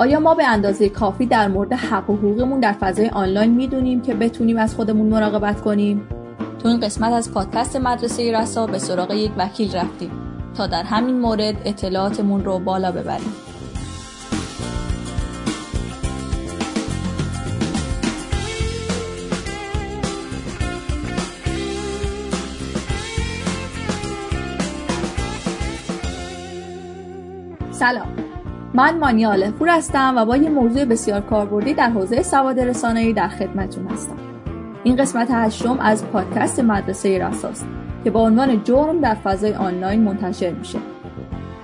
آیا ما به اندازه کافی در مورد حق و حقوقمون در فضای آنلاین می‌دونیم که بتونیم از خودمون مراقبت کنیم؟ تو این قسمت از پادکست مدرسه رسا به سراغ یک وکیل رفتیم تا در همین مورد اطلاعاتمون رو بالا ببریم. سلام. من مانیا پور هستم و با یه موضوع بسیار کاربردی در حوزه سواد رسانه‌ای در خدمتتون هستم. این قسمت هشتم از پادکست مدرسه رساست که با عنوان جرم در فضای آنلاین منتشر میشه.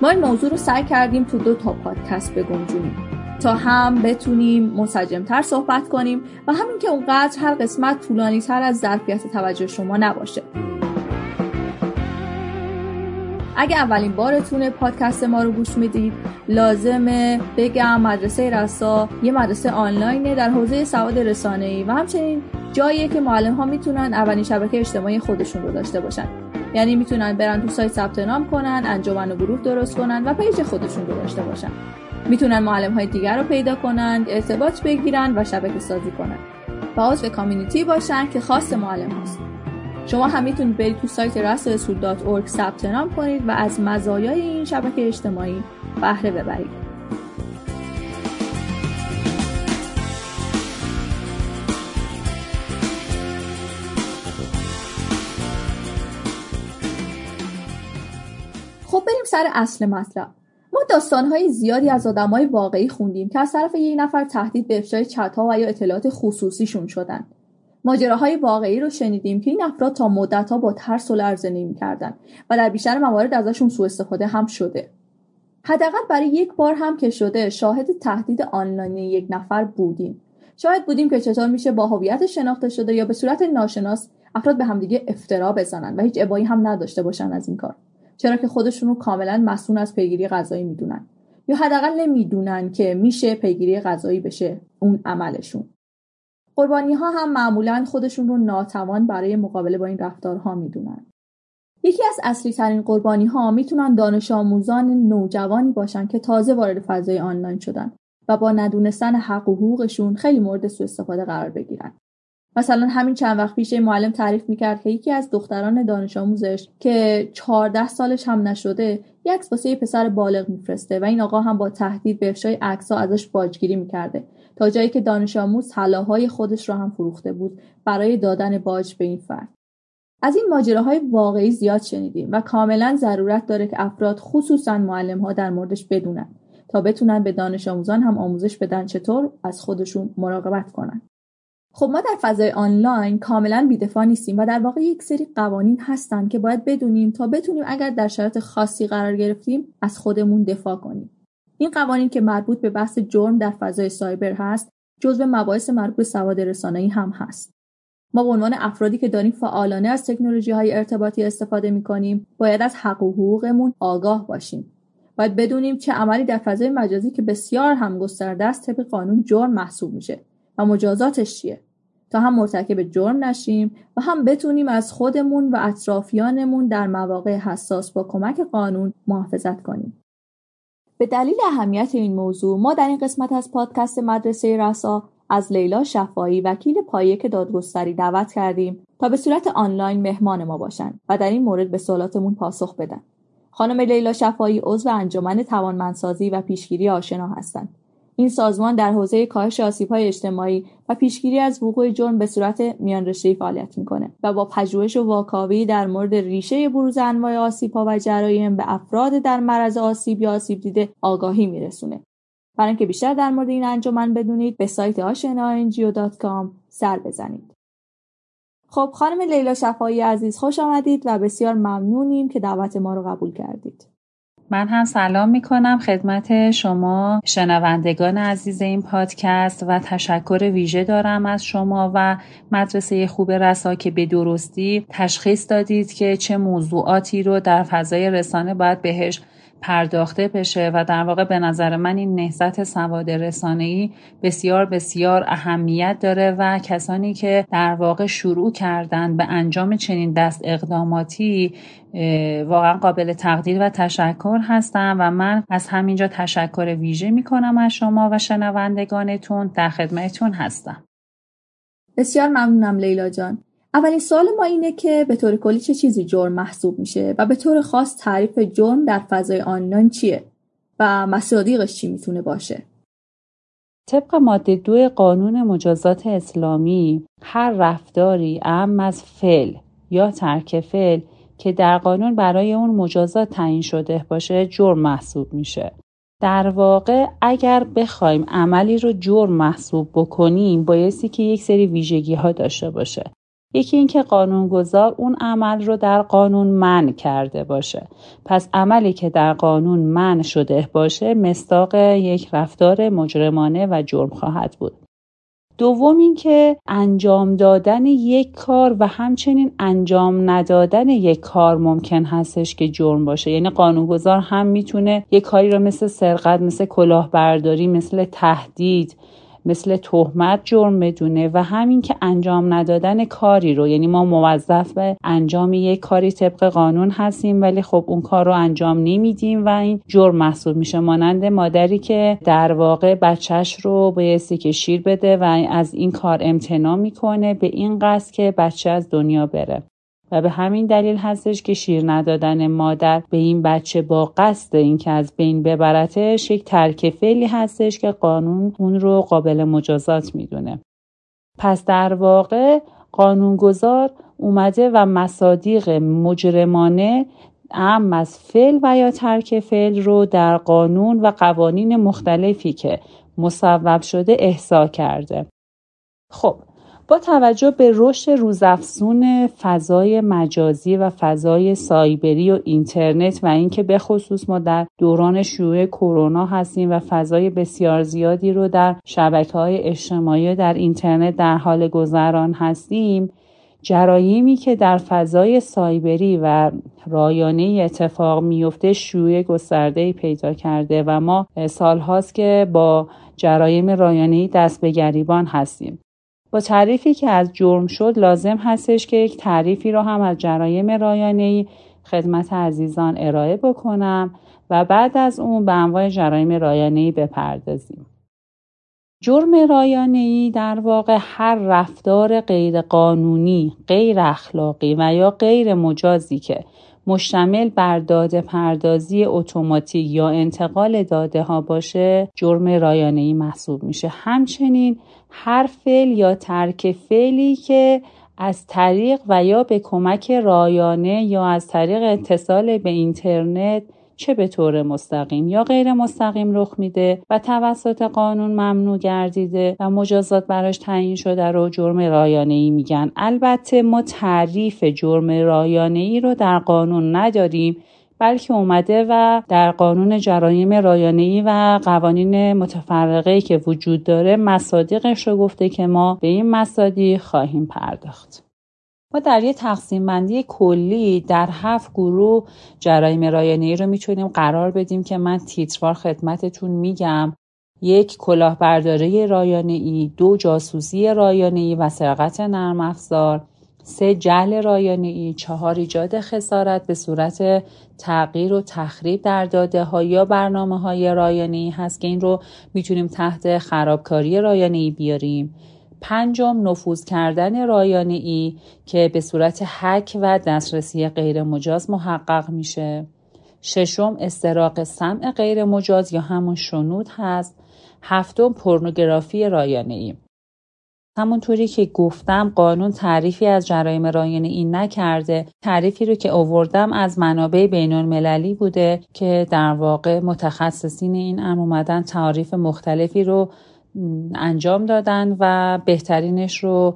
ما این موضوع رو سعی کردیم تو دو تا پادکست بگنجونیم. تا هم بتونیم منسجمتر صحبت کنیم و همین که اونقدر هر قسمت طولانی تر از ظرفیت توجه شما نباشه. اگه اولین بارتون پادکست ما رو گوش می‌دید لازمه بگم مدرسه رسا یه مدرسه آنلاینه در حوزه سواد رسانه‌ای و همچنین جاییه که معلم ها می‌تونن اولین شبکه اجتماعی خودشون رو داشته باشن. یعنی می‌تونن برن تو سایت ثبت نام کنن انجمن و گروه درست کنن و پیج خودشون رو داشته باشن. می‌تونن معلم های دیگر رو پیدا کنن ارتباط بگیرن و شبکه سازی کنن. و عضو کامیونیتی باشن که خاص معلم هست شما هم می‌تونید برید تو سایت رسل.org ثبت نام کنید و از مزایای این شبکه اجتماعی بهره ببرید. خب بریم سر اصل مطلب. ما داستانهای زیادی از آدمای واقعی خوندیم که از طرف یک نفر تهدید به افشای چتها و یا اطلاعات خصوصیشون شدن. ماجراهای واقعی رو شنیدیم که این افراد تا مدتها با ترس و لرزه می‌کردن و در بیشتر موارد ازشون سوء استفاده هم شده. حداقل برای یک بار هم که شده شاهد تهدید آنلاین یک نفر بودیم. شاید بودیم که چطور میشه با هویت شناخته شده یا به صورت ناشناس افراد به همدیگه افترا بزنن و هیچ ابایی هم نداشته باشن از این کار. چرا که خودشون رو کاملا مسئول از پیگیری غذایی می‌دونن. یا حداقل نمی‌دونن که میشه پیگیری غذایی بشه اون عملشون. قربانی ها هم معمولا خودشون رو ناتوان برای مقابله با این رفتارها می‌دونن. یکی از اصلی ترین قربانی ها می‌تونن دانش آموزان نوجوانی باشن که تازه وارد فضای آنلاین شدن و با ندونستن حق و حقوقشون خیلی مورد سوء استفاده قرار بگیرن. مثلا همین چند وقت پیش معلم تعریف می‌کرد که یکی از دختران دانش آموزش که 14 سالش هم نشده یک واسه پسر بالغ میفرسته و این آقا هم با تهدید به افشای عکس‌ها ازش باجگیری می‌کرده. تا جایی که دانش آموز طلاهای خودش را هم فروخته بود برای دادن باج به این فرد. از این ماجراهای واقعی زیاد شنیدیم و کاملا ضرورت داره که افراد خصوصا معلم ها در موردش بدونن تا بتونن به دانش آموزان هم آموزش بدن چطور از خودشون مراقبت کنن. خب ما در فضای آنلاین کاملا بیدفاع نیستیم و در واقع یک سری قوانین هستن که باید بدونیم تا بتونیم اگر در شرایط خاصی قرار گرفتیم از خودمون دفاع کنیم. این قوانین که مربوط به بحث جرم در فضای سایبر هست جزو مباحث مربوط به سواد رسانه‌ای هم هست. ما به عنوان افرادی که داریم فعالانه از تکنولوژی های ارتباطی استفاده می کنیم باید از حق و حقوقمون آگاه باشیم. باید بدونیم چه عملی در فضای مجازی که بسیار هم گسترده است طبق قانون جرم محسوب میشه. و مجازاتش چیه؟ تا هم مرتکب جرم نشیم و هم بتونیم از خودمون و اطرافیانمون در مواقع حساس با کمک قانون محافظت کنیم به دلیل اهمیت این موضوع ما در این قسمت از پادکست مدرسه رسا از لیلا شفایی وکیل پایک دادگستری دعوت کردیم تا به صورت آنلاین مهمان ما باشند و در این مورد به سوالاتمون پاسخ بدن. خانم لیلا شفایی عضو انجمن توانمندسازی و پیشگیری آشنا هستند. این سازمان در حوزه کاهش آسیب‌های اجتماعی و پیشگیری از وقوع جرم به صورت میان فعالیت می‌کنه و با پژوهش و واکاوی در مورد ریشه بروز انواع آسیب‌ها و جرایم به افراد در معرض آسیب یا آسیب دیده آگاهی میرسونه. برای اینکه بیشتر در مورد این انجمن بدونید به سایت آشناNGO.com سر بزنید. خب خانم لیلا شفایی عزیز خوش آمدید و بسیار ممنونیم که دعوت ما رو قبول کردید. من هم سلام می کنم خدمت شما شنوندگان عزیز این پادکست و تشکر ویژه دارم از شما و مدرسه خوب رسا که به درستی تشخیص دادید که چه موضوعاتی رو در فضای رسانه باید بهش پرداخته بشه و در واقع به نظر من این نهضت سواد رسانه‌ای بسیار بسیار اهمیت داره و کسانی که در واقع شروع کردن به انجام چنین دست اقداماتی واقعا قابل تقدیر و تشکر هستم و من از همینجا تشکر ویژه می کنم از شما و شنوندگانتون در خدمتتون هستم. بسیار ممنونم لیلا جان. اولین سوال ما اینه که به طور کلی چه چیزی جرم محسوب میشه و به طور خاص تعریف جرم در فضای آنلاین چیه و مصادیقش چی می‌تونه باشه؟ طبق ماده دو قانون مجازات اسلامی هر رفتاری ام از فعل یا ترک فعل که در قانون برای اون مجازات تعیین شده باشه جرم محسوب میشه. در واقع اگر بخوایم عملی رو جرم محسوب بکنیم بایستی که یک سری ویژگی ها داشته باشه. یکی اینکه قانونگذار اون عمل رو در قانون من کرده باشه. پس عملی که در قانون من شده باشه مستاق یک رفتار مجرمانه و جرم خواهد بود. دوم اینکه انجام دادن یک کار و همچنین انجام ندادن یک کار ممکن هستش که جرم باشه. یعنی قانونگذار هم می‌تونه یک کاری رو مثل سرقت مثل کلاهبرداری مثل تهدید مثل تهمت جرم بدونه و همین که انجام ندادن کاری رو یعنی ما موظف به انجام یک کاری طبق قانون هستیم ولی خب اون کار رو انجام نمیدیم و این جرم محسوب میشه. مانند مادری که در واقع بچهش رو بایستی که شیر بده و از این کار امتناع می‌کنه به این قصد که بچه از دنیا بره. و به همین دلیل هستش که شیر ندادن مادر به این بچه با قصد اینکه از بین ببرتش یک ترک فعلی هستش که قانون اون رو قابل مجازات می‌دونه. پس در واقع قانونگذار اومده و مصادیق مجرمانه ام از فعل و یا ترک فعل رو در قانون و قوانین مختلفی که مصوب شده احضا کرده. خب با توجه به رشد روزافزون فضای مجازی و فضای سایبری و اینترنت و اینکه به خصوص ما در دوران شیوع کرونا هستیم و فضای بسیار زیادی رو در شبکه های اجتماعی در اینترنت در حال گذران هستیم جرایمی که در فضای سایبری و رایانه اتفاق میفته شیوع گسترده پیدا کرده و ما سالهاست که با جرایم رایانه دست به گریبان هستیم. با تعریفی که از جرم شد لازم هستش که یک تعریفی رو هم از جرایم رایانه‌ای خدمت عزیزان ارائه بکنم و بعد از اون به انواع جرایم رایانه‌ای بپردازیم. جرم رایانه‌ای در واقع هر رفتار غیرقانونی، غیر اخلاقی و یا غیر مجازی که مشتمل بر داده پردازی اتوماتیک یا انتقال داده ها باشه جرم رایانه محسوب میشه. همچنین هر فعل یا ترک فعلی که از طریق و یا به کمک رایانه یا از طریق اتصال به اینترنت چه به طور مستقیم یا غیر مستقیم رخ میده و توسط قانون ممنوع گردیده و مجازات براش تعیین شده رو جرم رایانه ای میگن البته ما تعریف جرم رایانه ای رو در قانون نداریم بلکه اومده و در قانون جرایم ای و قوانین متفرقه که وجود داره مصادیقش رو گفته که ما به این مصادیق خواهیم پرداخت. ما در یه تقسیم بندی کلی در هفت گروه جرایم ای رو می‌تونیم قرار بدیم که من تیتروار خدمتتون میگم. یک کلاهبرداری ای دو جاسوسی ای و سرقت نرم افزار. سه جهل رایانه ای چهار ایجاد خسارت به صورت تغییر و تخریب در داده ها یا برنامه های رایانه ای هست که این رو می‌تونیم تحت خرابکاری رایانه ای بیاریم. پنجم نفوذ کردن رایانه ای که به صورت حک و دسترسی غیر مجاز محقق میشه. ششم استراق سمع غیر مجاز یا همون شنود هست. هفتم پورنوگرافی رایانه ای. همونطوری که گفتم قانون تعریفی از جرایم رایانه ای نکرده. تعریفی رو که آوردم از منابع بین المللی بوده که در واقع متخصصین این امر اومدن تعریف مختلفی رو انجام دادن و بهترینش رو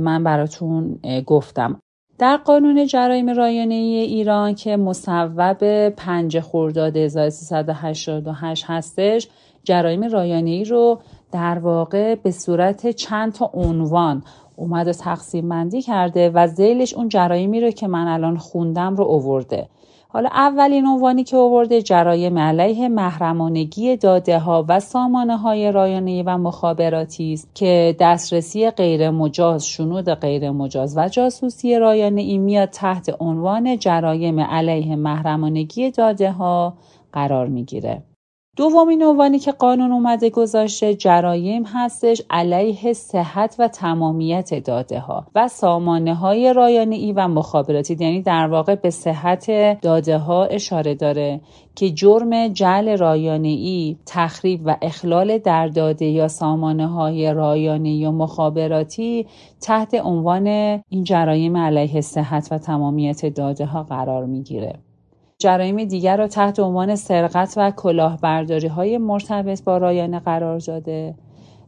من براتون گفتم. در قانون جرایم رایانه ای ایران که مصوب 5 خرداد 1388 هستش جرایم رایانه ای رو در واقع به صورت چند تا عنوان اومد و تقسیم بندی کرده و زیلش اون جرایمی رو که من الان خوندم رو اوورده. حالا اولین عنوانی که آورده جرایم علیه محرمانگی داده ها و سامانه های رایانه و مخابراتی است که دسترسی غیر مجاز شنود غیر مجاز و جاسوسی رایانه ای میاد تحت عنوان جرایم علیه محرمانگی داده ها قرار می‌گیره. دومین عنوانی که قانون اومده گذاشته جرایم هستش علیه صحت و تمامیت داده ها و سامانه های رایانه ای و مخابراتی یعنی در واقع به صحت داده ها اشاره داره که جرم جعل رایانه ای تخریب و اخلال در داده یا سامانه های رایانه یا مخابراتی تحت عنوان این جرایم علیه صحت و تمامیت داده ها قرار می‌گیره. جرایم دیگر را تحت عنوان سرقت و کلاهبرداری های مرتبط با رایانه قرار داده.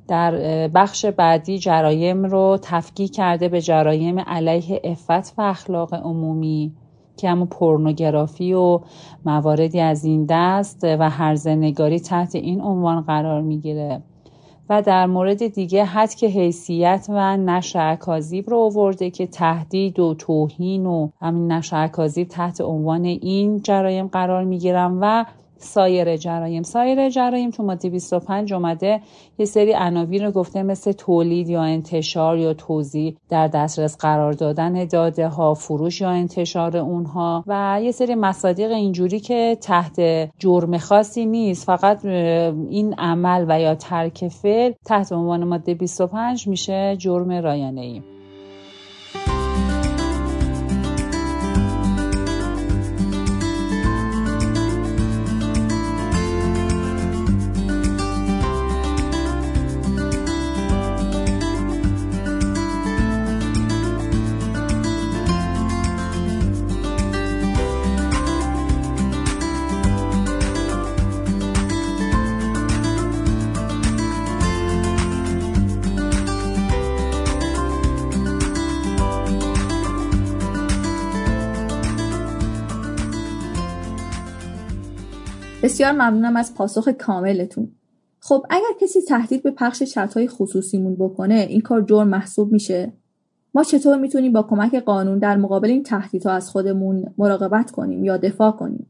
در بخش بعدی جرایم رو تفکیک کرده به جرایم علیه افت و اخلاق عمومی که همون پورنوگرافی و مواردی از این دست و هرزنگاری تحت این عنوان قرار می‌گیره. و در مورد دیگه حد حیثیت و نشر اکاذیب رو آورده که تهدید و توهین و همین نشر اکاذیب تحت عنوان این جرایم قرار می‌گیرن و سایر جرایم. سایر جرایم تو ماده 25 اومده یه سری عناوین رو گفته مثل تولید یا انتشار یا توضیح در دسترس قرار دادن داده ها فروش یا انتشار اونها و یه سری مصادیق اینجوری که تحت جرم خاصی نیست. فقط این عمل و یا ترک فعل تحت عنوان ماده 25 میشه جرم رایانه ای بسیار ممنونم از پاسخ کاملتون. خب اگر کسی تهدید به پخش چتهای خصوصیمون بکنه این کار جرم محسوب میشه؟ ما چطور می‌تونیم با کمک قانون در مقابل این تهدیدها از خودمون مراقبت کنیم یا دفاع کنیم؟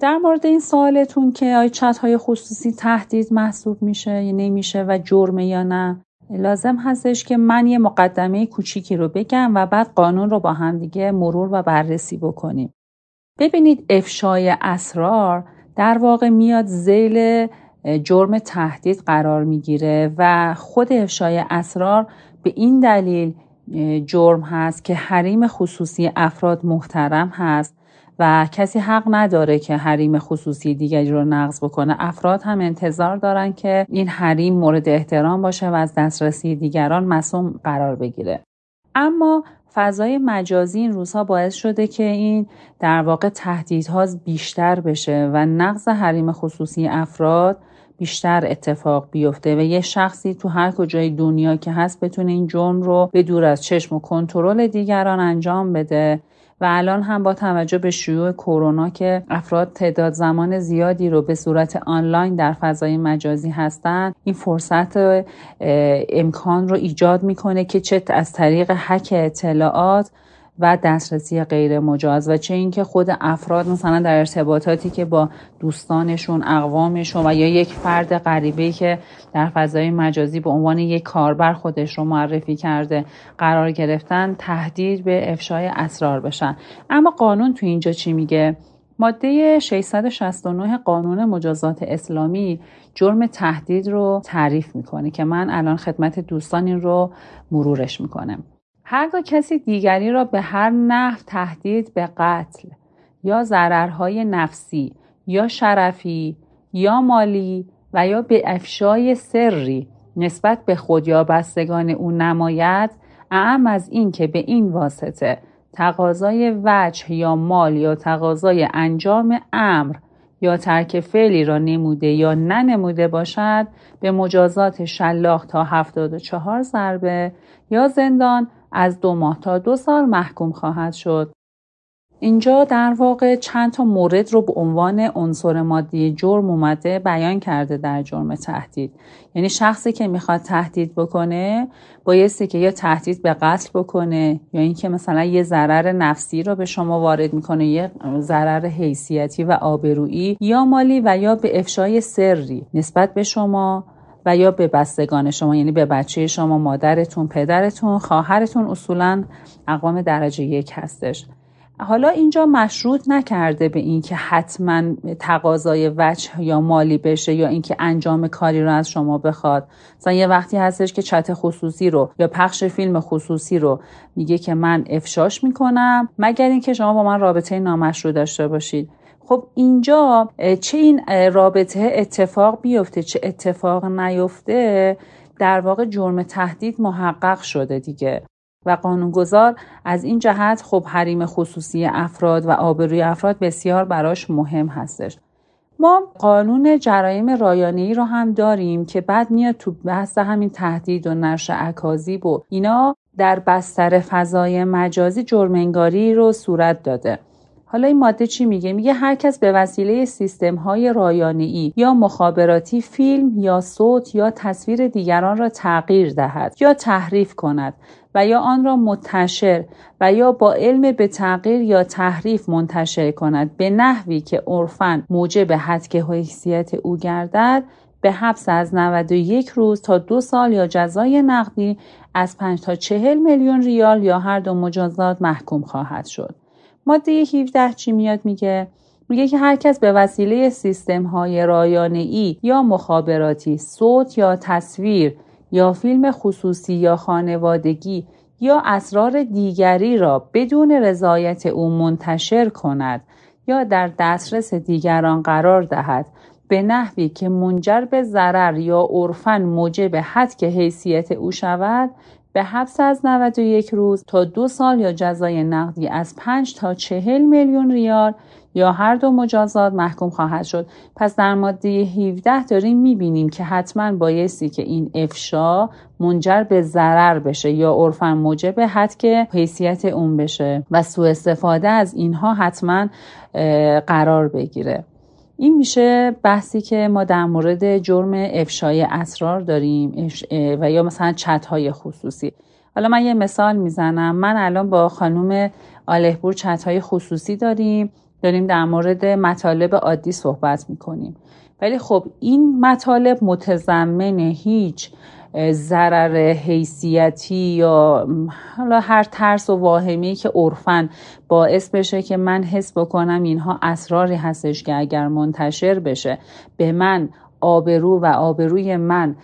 در مورد این سوالتون که آیا چت های خصوصی تهدید محسوب میشه یا نمیشه و جرمه یا نه لازم هستش که من یه مقدمه کوچیکی رو بگم و بعد قانون رو با هم دیگه مرور و بررسی بکنیم. ببینید افشای اسرار در واقع میاد زیل جرم تهدید قرار می‌گیره و خود افشای اسرار به این دلیل جرم هست که حریم خصوصی افراد محترم هست و کسی حق نداره که حریم خصوصی دیگری رو نقض بکنه. افراد هم انتظار دارن که این حریم مورد احترام باشه و از دسترسی دیگران مسوم قرار بگیره. اما فضای مجازی این روزها باعث شده که این در واقع تهدیدها بیشتر بشه و نقض حریم خصوصی افراد بیشتر اتفاق بیفته و یه شخصی تو هر کجای دنیا که هست بتونه این جرم رو به دور از چشم و کنترل دیگران انجام بده. و الان هم با توجه به شیوع کرونا که افراد تعداد زمان زیادی رو به صورت آنلاین در فضای مجازی هستند این فرصت امکان رو ایجاد می‌کنه که چه از طریق حک اطلاعات و دسترسی غیر مجاز و چه اینکه خود افراد مثلا در ارتباطاتی که با دوستانشون اقوامشون و یا یک فرد غریبه که در فضای مجازی به عنوان یک کاربر خودش رو معرفی کرده قرار گرفتن تهدید به افشای اسرار بشن. اما قانون تو اینجا چی میگه؟ ماده 669 قانون مجازات اسلامی جرم تهدید رو تعریف می‌کنه که من الان خدمت دوستان این رو مرورش می‌کنم. هرگاه کسی دیگری را به هر نحو تهدید به قتل یا ضررهای نفسی یا شرفی یا مالی و یا به افشای سری نسبت به خود یا بستگان او نماید اعم از این که به این واسطه تقاضای وجه یا مال یا تقاضای انجام امر یا ترک فعلی را نموده یا ننموده باشد به مجازات شلاق تا 74 ضربه یا زندان از دو ماه تا دو سال محکوم خواهد شد. اینجا در واقع چند تا مورد رو به عنوان عنصر مادی جرم اومده بیان کرده در جرم تهدید یعنی شخصی که می‌خواد تهدید بکنه بایستی که یا تهدید به قتل بکنه یا اینکه مثلا یه ضرر نفسی رو به شما وارد می‌کنه یه ضرر حیثیتی و آبرویی یا مالی و یا به افشای سری نسبت به شما و یا به بستگان شما یعنی به بچه شما مادرتون پدرتون خواهرتون اصولا اقوام درجه یک هستش. حالا اینجا مشروط نکرده به اینکه حتما تقاضای وجه یا مالی بشه یا اینکه انجام کاری رو از شما بخواد. مثلا یه وقتی هستش که چت خصوصی رو یا پخش فیلم خصوصی رو میگه که من افشاش می‌کنم مگر اینکه شما با من رابطه نامشروع داشته باشید. خب اینجا چه این رابطه اتفاق بیفته چه اتفاق نیفته در واقع جرم تهدید محقق شده دیگه. و قانونگذار. از این جهت خب حریم خصوصی افراد و آبروی افراد بسیار براش مهم هستش. ما قانون جرایم رایانه‌ای رو هم داریم که بعد میاد تو بحث همین تهدید و نشر اکاذیب و اینا در بستر فضای مجازی جرمنگاری رو صورت داده. حالا این ماده چی میگه؟ میگه هر کس به وسیله سیستم های رایانه‌ای یا مخابراتی فیلم یا صوت یا تصویر دیگران را تغییر دهد یا تحریف کند. و یا آن را منتشر و یا با علم به تغییر یا تحریف منتشر کند به نحوی که عرفا موجب حدک حیثیت او گردد به حبس از 91 روز تا دو سال یا جزای نقدی از 5 تا 40 میلیون ریال یا هر دو مجازات محکوم خواهد شد. ماده 17 چی میاد میگه میگه که هر کس به وسیله سیستم های رایانه ای یا مخابراتی صوت یا تصویر یا فیلم خصوصی یا خانوادگی یا اسرار دیگری را بدون رضایت او منتشر کند یا در دسترس دیگران قرار دهد به نحوی که منجر به ضرر یا عرفا موجب حد که حیثیت او شود به حبس از 91 روز تا دو سال یا جزای نقدی از 5 تا 40 میلیون ریال یا هر دو مجازات محکوم خواهد شد. پس در ماده 17 داریم می‌بینیم که حتما بایستی که این افشا منجر به ضرر بشه یا عرفا موجب حد که حیثیت اون بشه و سوء استفاده از اینها حتما قرار بگیره. این میشه بحثی که ما در مورد جرم افشای اسرار داریم و یا مثلا چت های خصوصی. حالا من یه مثال می‌زنم. من الان با خانم آلهپور چت های خصوصی داریم. داریم در مورد مطالب عادی صحبت می‌کنیم. ولی خب این مطالب متضمن هیچ ضرر حیثیتی یا حالا هر ترس و واهمی که عرفا باعث بشه که من حس بکنم اینها اسراری هستش که اگر منتشر بشه به من آبرو و آبروی من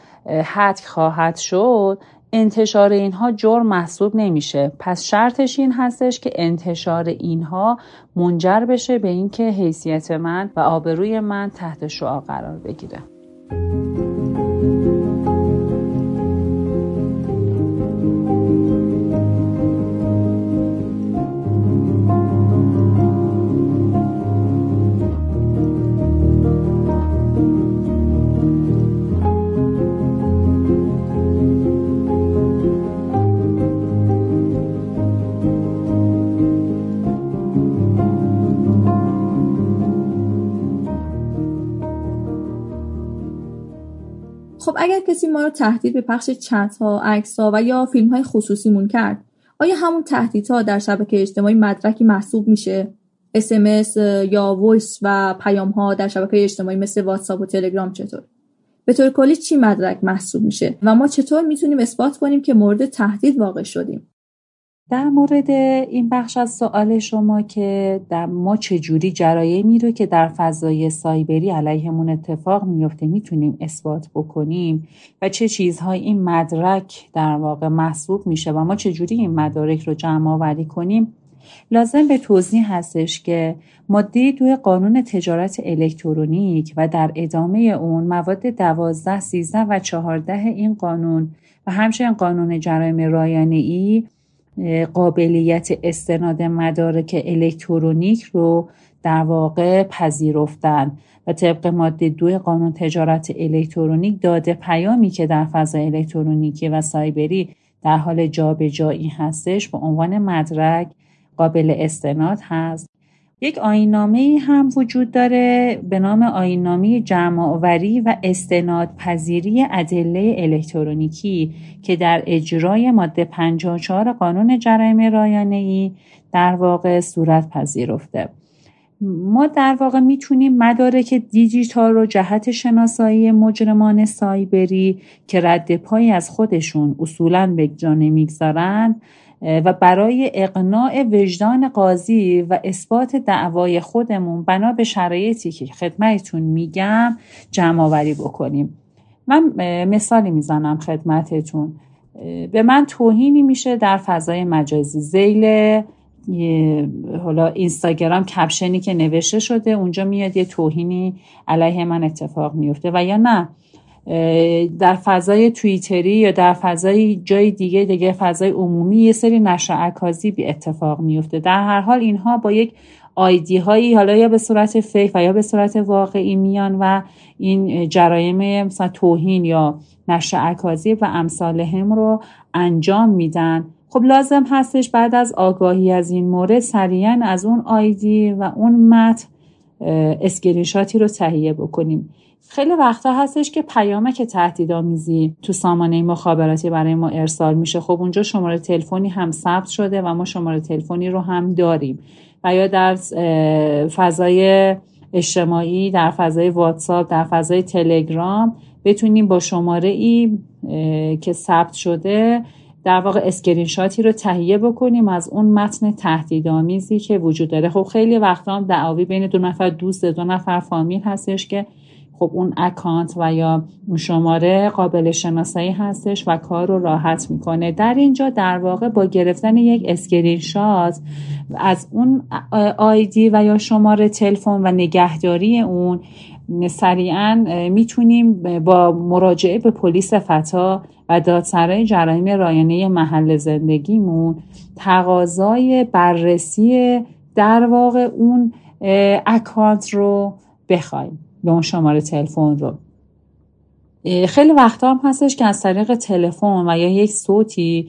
حد خواهد شد انتشار اینها جرم محسوب نمیشه. پس شرطش این هستش که انتشار اینها منجر بشه به اینکه حیثیت من و آبروی من تحت شعا قرار بگیره. خب اگر کسی ما رو تهدید به پخش چت ها عکس ها و یا فیلم های خصوصیمون کرد آیا همون تهدیدها در شبکه اجتماعی مدرکی محسوب میشه؟ SMS یا voice و پیام ها در شبکه اجتماعی مثل واتساپ و تلگرام چطور؟ به طور کلی چی مدرک محسوب میشه و ما چطور می‌تونیم اثبات کنیم که مورد تهدید واقع شدیم؟ در مورد این بخش از سوال شما که در ما چجوری جرایمی رو که در فضای سایبری علیهمون اتفاق میفته می‌تونیم اثبات بکنیم و چه چیزهای این مدرک در واقع محسوب میشه و ما چجوری این مدارک رو جمع آوری کنیم؟ لازم به توضیح هستش که ماده دو قانون تجارت الکترونیک و در ادامه اون مواد دوازده، سیزده و چهارده این قانون و همچنین قانون جرایم رایانه ای قابلیت استناد مدارک الکترونیک رو در واقع پذیرفتن و طبق ماده دو قانون تجارت الکترونیک داده پیامی که در فضای الکترونیکی و سایبری در حال جابجایی هستش به عنوان مدرک قابل استناد هست. یک آینامه هم وجود داره به نام آینامه جمعآوری و استناد پذیری ادله الکترونیکی که در اجرای ماده 54 قانون جرایم رایانه ای در واقع صورت پذیرفته. ما در واقع می‌تونیم مدارک دیجیتال رو جهت شناسایی مجرمان سایبری که رد پایی از خودشون اصولا به جا نمی‌گذارن و برای اقناع وجدان قاضی و اثبات دعوای خودمون بنا به شرایطی که خدمتتون میگم جمع آوری بکنیم. من مثالی می‌زنم خدمتتون. به من توهینی میشه در فضای مجازی. زیل حالا اینستاگرام کپشنی که نوشته شده اونجا میاد یه توهینی علیه من اتفاق میفته. و یا نه در فضای توییتری یا در فضای جای دیگه دیگه فضای عمومی یه سری نشر بی اتفاق میفته در هر حال اینها با یک آیدی هایی حالا یا به صورت فیک و یا به صورت واقعی میان و این جرایم مثلا توهین یا نشر اکاذیب و امثالهم رو انجام میدن. خب لازم هستش بعد از آگاهی از این مورد سریعا از اون آیدی و اون متن اسکرینشاتی رو تهیه بکنیم. خیلی وقتا هستش که پیامک تهدیدآمیزی تو سامانه مخابراتی برای ما ارسال میشه. خب اونجا شماره تلفنی هم ثبت شده و ما شماره تلفنی رو هم داریم. و یا در فضای اجتماعی در فضای واتساپ در فضای تلگرام بتونیم با شماره ای که ثبت شده در واقع اسکرین شاتی رو تهیه بکنیم از اون متن تهدیدآمیزی که وجود داره. خب خیلی وقتا هم دعاوی بین دو نفر دوست دو نفر فامیل هستش که خب اون اکانت و یا اون شماره قابل شناسایی هستش و کار رو راحت می‌کنه. در اینجا در واقع با گرفتن یک اسکرین شات از اون آیدی و یا شماره تلفن و نگهداری اون سریعا می‌تونیم با مراجعه به پلیس فتا و دادسرای جرایم رایانه محل زندگیمون تقاضای بررسی در واقع اون اکانت رو بخوایم. به اون شماره تلفن رو. خیلی وقتا هم هستش که از طریق تلفن و یا یک صوتی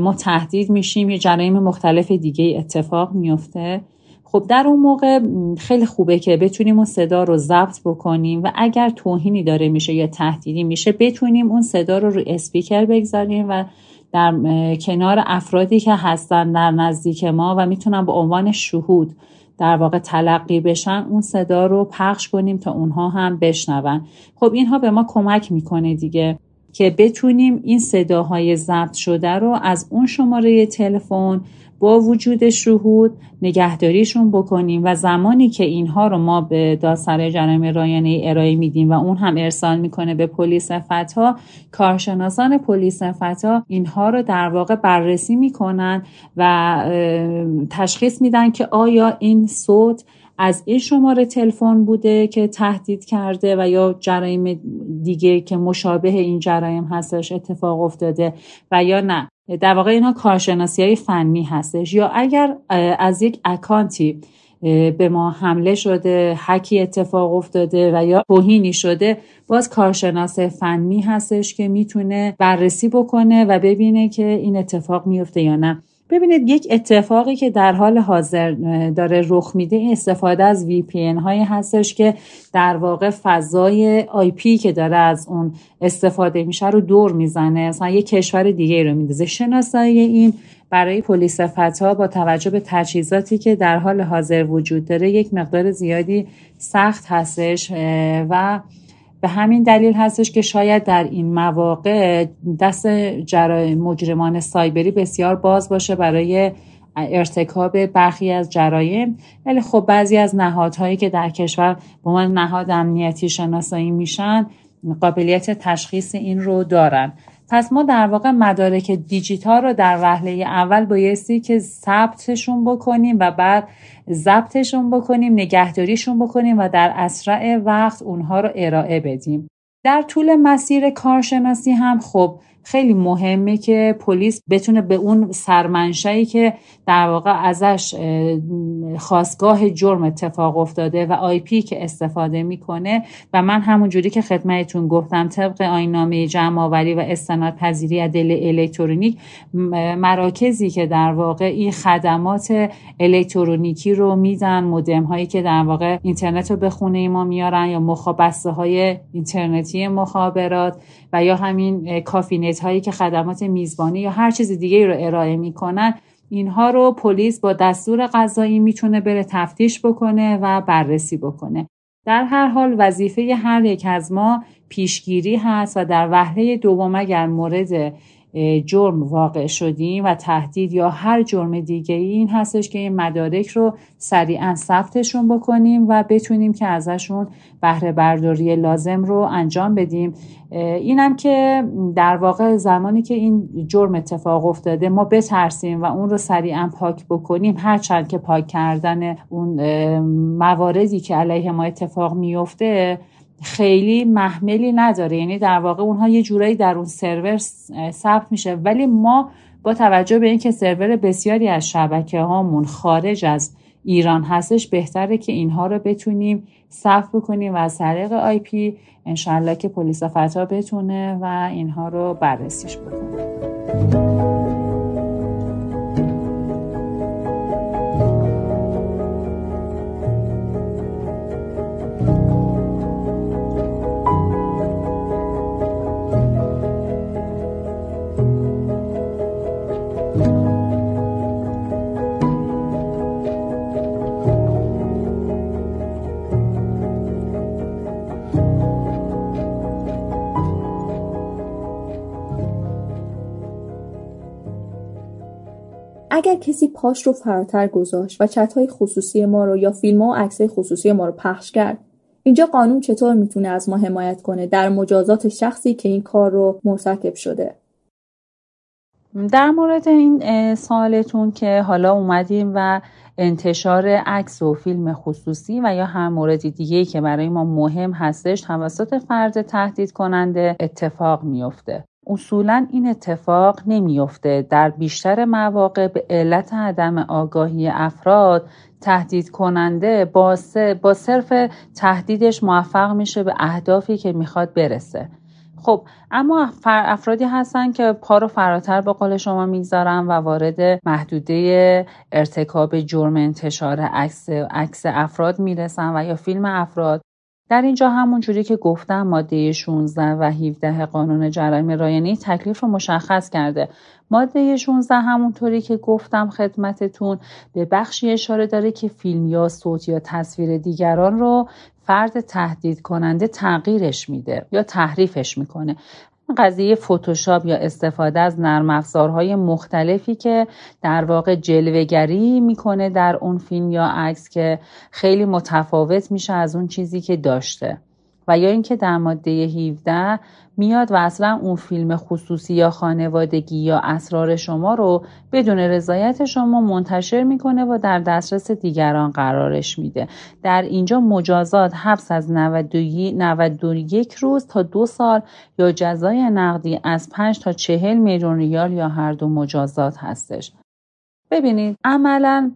ما تهدید میشیم یه جرایم مختلف دیگه اتفاق میفته خب در اون موقع خیلی خوبه که بتونیم اون صدا رو ضبط بکنیم و اگر توهینی داره میشه یا تهدیدی میشه بتونیم اون صدا رو روی اسپیکر بگذاریم و در کنار افرادی که هستن در نزدیک ما و می‌تونن به عنوان شهود در واقع تلقی بشن اون صدا رو پخش کنیم تا اونها هم بشنون. خب اینها به ما کمک می‌کنه دیگه که بتونیم این صداهای ضبط شده رو از اون شماره تلفن با وجود شهود نگهداریشون بکنیم و زمانی که اینها رو ما به دادسرای جرایم رایانه ارائه میدیم و اون هم ارسال می‌کنه به پلیس فتا کارشناسان پلیس فتا اینها رو در واقع بررسی می‌کنن و تشخیص میدن که آیا این صوت از این شماره تلفن بوده که تهدید کرده و یا جرایم دیگه که مشابه این جرایم هستش اتفاق افتاده و یا نه. در واقع اینها کارشناسی های فنی هستش. یا اگر از یک اکانتی به ما حمله شده حکی اتفاق افتاده و یا توهینی شده باز کارشناس فنی هستش که می‌تونه بررسی بکنه و ببینه که این اتفاق میفته یا نه. ببینید یک اتفاقی که در حال حاضر داره رخ میده این استفاده از VPN هایی هستش که در واقع فضای آی که داره از اون استفاده میشه رو دور می‌زنه. مثلا یک کشور دیگه رو میندازه. شناسایی این برای پلیس فتا با توجه به تجهیزاتی که در حال حاضر وجود داره یک مقدار زیادی سخت هستش و به همین دلیل هستش که شاید در این مواقع دست مجرمان سایبری بسیار باز باشه برای ارتکاب برخی از جرایم. ولی خب بعضی از نهادهایی که در کشور به عنوان نهاد امنیتی شناسایی میشن قابلیت تشخیص این رو دارن. پس ما در واقع مدارک دیجیتال رو در وهله اول بایستی که ثبتشون بکنیم و بعد ضبطشون بکنیم نگهداریشون بکنیم و در اسرع وقت اونها رو ارائه بدیم. در طول مسیر کارشناسی هم خب خیلی مهمه که پلیس بتونه به اون سرمنشایی که در واقع ازش خواستگاه جرم اتفاق افتاده و آی پی که استفاده می‌کنه و من همون جوری که خدمتتون گفتم طبق آینامه جمع آوری و استناد پذیری دل الکترونیک مراکزی که در واقع این خدمات الکترونیکی رو میدن مودم هایی که در واقع اینترنت رو به خونه ما میارن یا مخابسته های اینترنتی مخابرات و یا همین کافینت هایی که خدمات میزبانی یا هر چیز دیگه رو ارائه می‌کنن اینها رو پلیس با دستور قضایی می‌تونه بره تفتیش بکنه و بررسی بکنه. در هر حال وظیفه هر یک از ما پیشگیری هست و در وهله دوم اگر مورد جرم واقع شدیم و تهدید یا هر جرم دیگه این هستش که این مدارک رو سریعا ثبتشون بکنیم و بتونیم که ازشون بهره برداری لازم رو انجام بدیم. اینم که در واقع زمانی که این جرم اتفاق افتاده ما بترسیم و اون رو سریعا پاک بکنیم. هرچند که پاک کردن اون مواردی که علیه ما اتفاق میفته خیلی محملی نداره. یعنی در واقع اونها یه جورایی در اون سرور ثبت میشه. ولی ما با توجه به اینکه سرور بسیاری از شبکه هامون خارج از ایران هستش بهتره که اینها رو بتونیم ثبت بکنیم و از طریق آی پی انشالله که پلیس فتا بتونه و اینها رو بررسیش بکنه. کسی پاش رو فراتر گذاشت و چتهای خصوصی ما رو یا فیلم و عکسای خصوصی ما رو پخش کرد. اینجا قانون چطور می‌تونه از ما حمایت کنه در مجازات شخصی که این کار رو مرتکب شده؟ در مورد این سوالتون که حالا اومدیم و انتشار عکس و فیلم خصوصی و یا هر مورد دیگه که برای ما مهم هستش توسط فرد تهدید کننده اتفاق میفته اصولا این اتفاق نمیافته. در بیشتر مواقع به علت عدم آگاهی افراد تهدید کننده با, با صرف تهدیدش موفق میشه به اهدافی که می‌خواد برسه. خب اما افرادی هستن که پا رو فراتر به قول شما می‌گذارن و وارد محدوده ارتکاب جرم انتشار عکس افراد می‌رسن و یا فیلم افراد. در اینجا همون جوری که گفتم ماده 16 و 17 قانون جرایم رایانه تکلیف رو مشخص کرده. ماده 16 همونطوری که گفتم خدمتتون به بخشی اشاره داره که فیلم یا صوت یا تصویر دیگران رو فرد تهدید کننده تغییرش میده یا تحریفش می‌کنه. قضیه فتوشاپ یا استفاده از نرم افزارهای مختلفی که در واقع جلوگری می‌کنه در اون فیلم یا عکس که خیلی متفاوت میشه از اون چیزی که داشته. و یا اینکه در ماده 17 میاد و اصلا اون فیلم خصوصی یا خانوادگی یا اسرار شما رو بدون رضایت شما منتشر می‌کنه و در دسترس دیگران قرارش میده. در اینجا مجازات حبس از 91 روز تا دو سال یا جزای نقدی از 5 تا 40 میلیون ریال یا هر دو مجازات هستش. ببینید عملا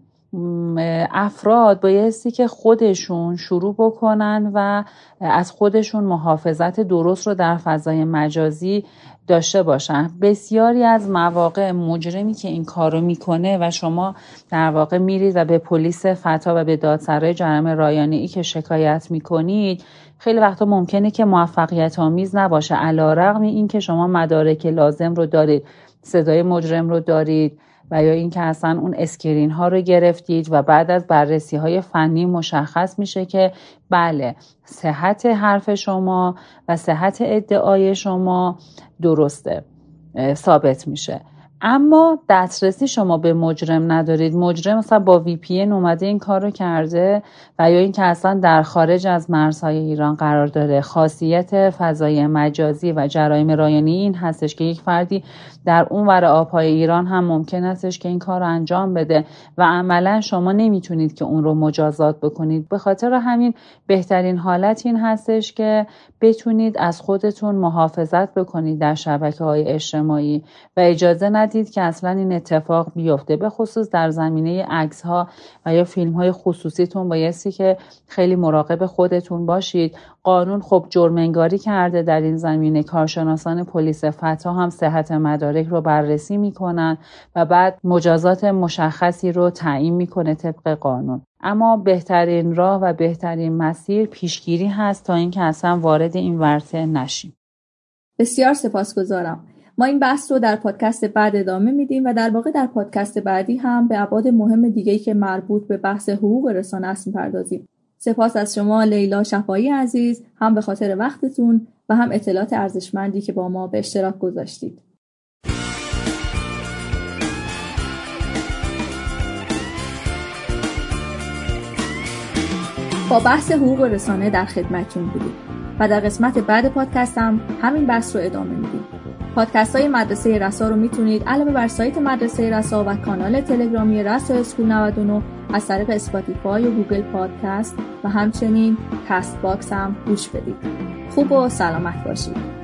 افراد بایستی که خودشون شروع بکنن و از خودشون محافظت درست رو در فضای مجازی داشته باشن. بسیاری از مواقع مجرمی که این کارو می‌کنه و شما در واقع میرید و به پلیس فتا و به دادسرای جرم رایانه ای که شکایت می‌کنید خیلی وقتا ممکنه که موفقیت آمیز نباشه. علا رقم این که شما مدارک لازم رو دارید صدای مجرم رو دارید و یا اینکه اصلا اون screen ها رو گرفتید و بعد از بررسی های فنی مشخص میشه که بله صحت حرف شما و صحت ادعای شما درسته ثابت میشه. اما دسترسی شما به مجرم ندارید. مجرم مثلا با VPN اومده این کار رو کرده و یا اینکه اصلا در خارج از مرزهای ایران قرار داره. خاصیت فضای مجازی و جرایم رایانه‌ای این هستش که یک فردی در اون ور آبهای ایران هم ممکن استش که این کار رو انجام بده و عملا شما نمی‌تونید که اون رو مجازات بکنید. به خاطر همین بهترین حالت این هستش که بتونید از خودتون محافظت بکنید در شبکه های اجتماعی و اجازه که اصلا این اتفاق بیفته به خصوص در زمینه عکس ها و یا فیلم های خصوصیتون بایستی که خیلی مراقب خودتون باشید. قانون خب جرمنگاری کرده در این زمینه. کارشناسان پلیس فتا هم صحت مدارک رو بررسی می‌کنن و بعد مجازات مشخصی رو تعیین می‌کنه طبق قانون. اما بهترین راه و بهترین مسیر پیشگیری هست تا اینکه اصلا وارد این ورطه نشیم. بسیار سپاسگزارم. ما این بحث رو در پادکست بعد ادامه میدیم و در واقع در پادکست بعدی هم به ابعاد مهم دیگه که مربوط به بحث حقوق رسانه است می‌پردازیم. سپاس از شما لیلا شفایی عزیز هم به خاطر وقتتون و هم اطلاعات ارزشمندی که با ما به اشتراک گذاشتید. با بحث حقوق رسانه در خدمتتون بودیم و در قسمت بعد پادکست هم همین بحث رو ادامه میدیم. پادکست های مدرسه رسا رو می‌تونید علاوه بر سایت مدرسه رسا و کانال تلگرامی Rasa School 99 از طریق Spotify و Google Podcast و همچنین Castbox هم گوش بدید. خوب و سلامت باشید.